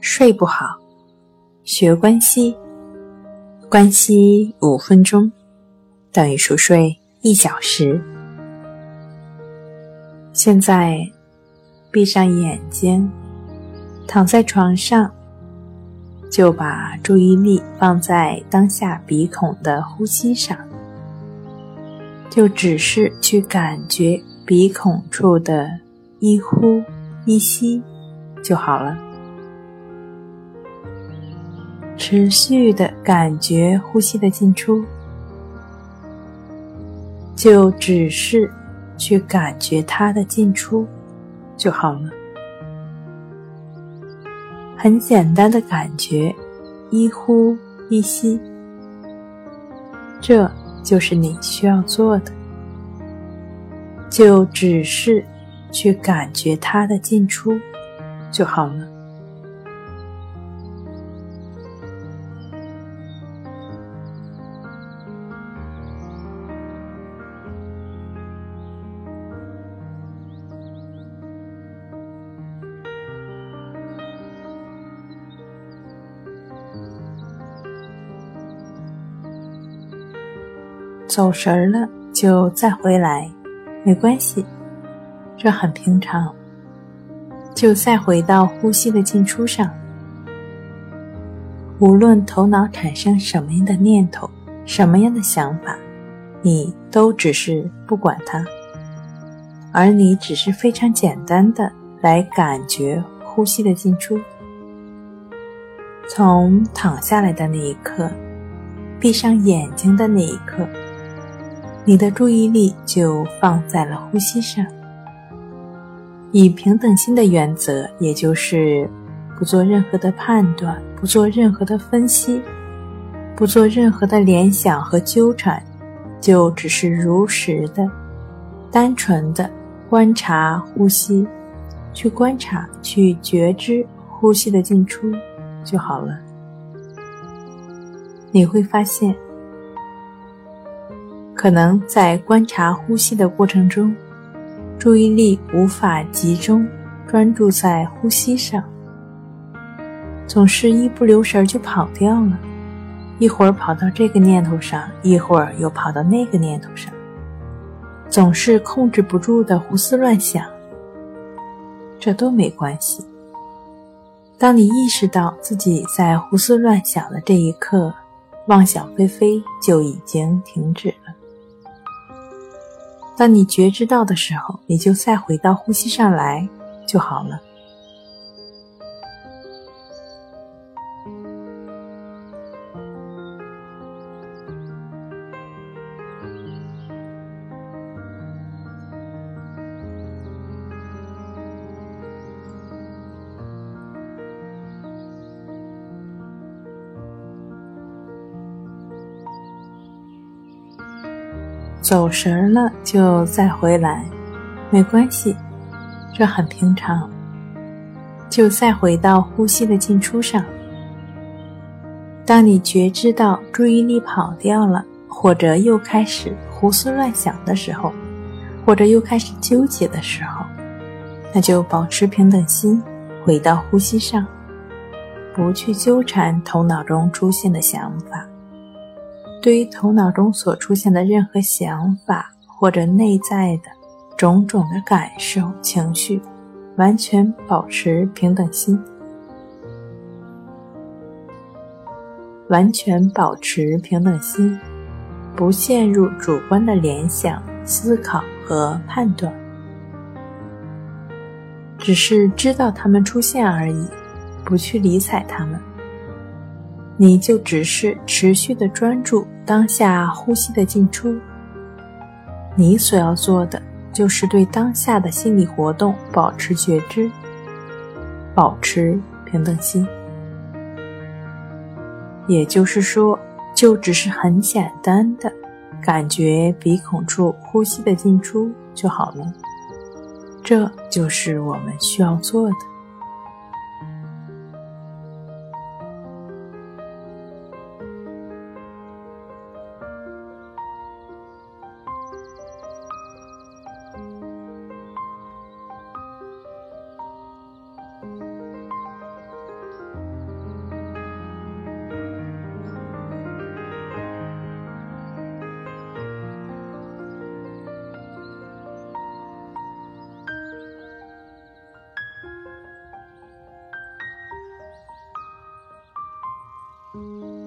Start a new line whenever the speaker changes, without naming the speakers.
睡不好，学关西，关西五分钟等于熟睡一小时。现在闭上眼睛，躺在床上，就把注意力放在当下鼻孔的呼吸上，就只是去感觉鼻孔处的一呼一吸就好了。持续的感觉呼吸的进出，就只是。去感觉它的进出就好了，很简单的感觉，一呼一吸，这就是你需要做的，就只是去感觉它的进出就好了。走神了就再回来，没关系，这很平常。就再回到呼吸的进出上，无论头脑产生什么样的念头、什么样的想法，你都只是不管它，而你只是非常简单的来感觉呼吸的进出。从躺下来的那一刻，闭上眼睛的那一刻。你的注意力就放在了呼吸上，以平等心的原则，也就是不做任何的判断，不做任何的分析，不做任何的联想和纠缠，就只是如实的、单纯的观察呼吸，去观察、去觉知呼吸的进出就好了。你会发现。可能在观察呼吸的过程中，注意力无法集中专注在呼吸上，总是一不留神就跑掉了，一会儿跑到这个念头上，一会儿又跑到那个念头上，总是控制不住的胡思乱想。这都没关系。当你意识到自己在胡思乱想的这一刻，妄想飞飞就已经停止。当你觉知到的时候，你就再回到呼吸上来就好了。走神了就再回来，没关系，这很平常。就再回到呼吸的进出上。当你觉知到注意力跑掉了，或者又开始胡思乱想的时候，或者又开始纠结的时候，那就保持平等心，回到呼吸上，不去纠缠头脑中出现的想法。对于头脑中所出现的任何想法或者内在的种种的感受、情绪，完全保持平等心，完全保持平等心，不陷入主观的联想、思考和判断，只是知道它们出现而已，不去理睬它们。你就只是持续的专注当下呼吸的进出。你所要做的就是对当下的心理活动保持觉知，保持平等心。也就是说，就只是很简单的感觉鼻孔处呼吸的进出就好了。这就是我们需要做的。 음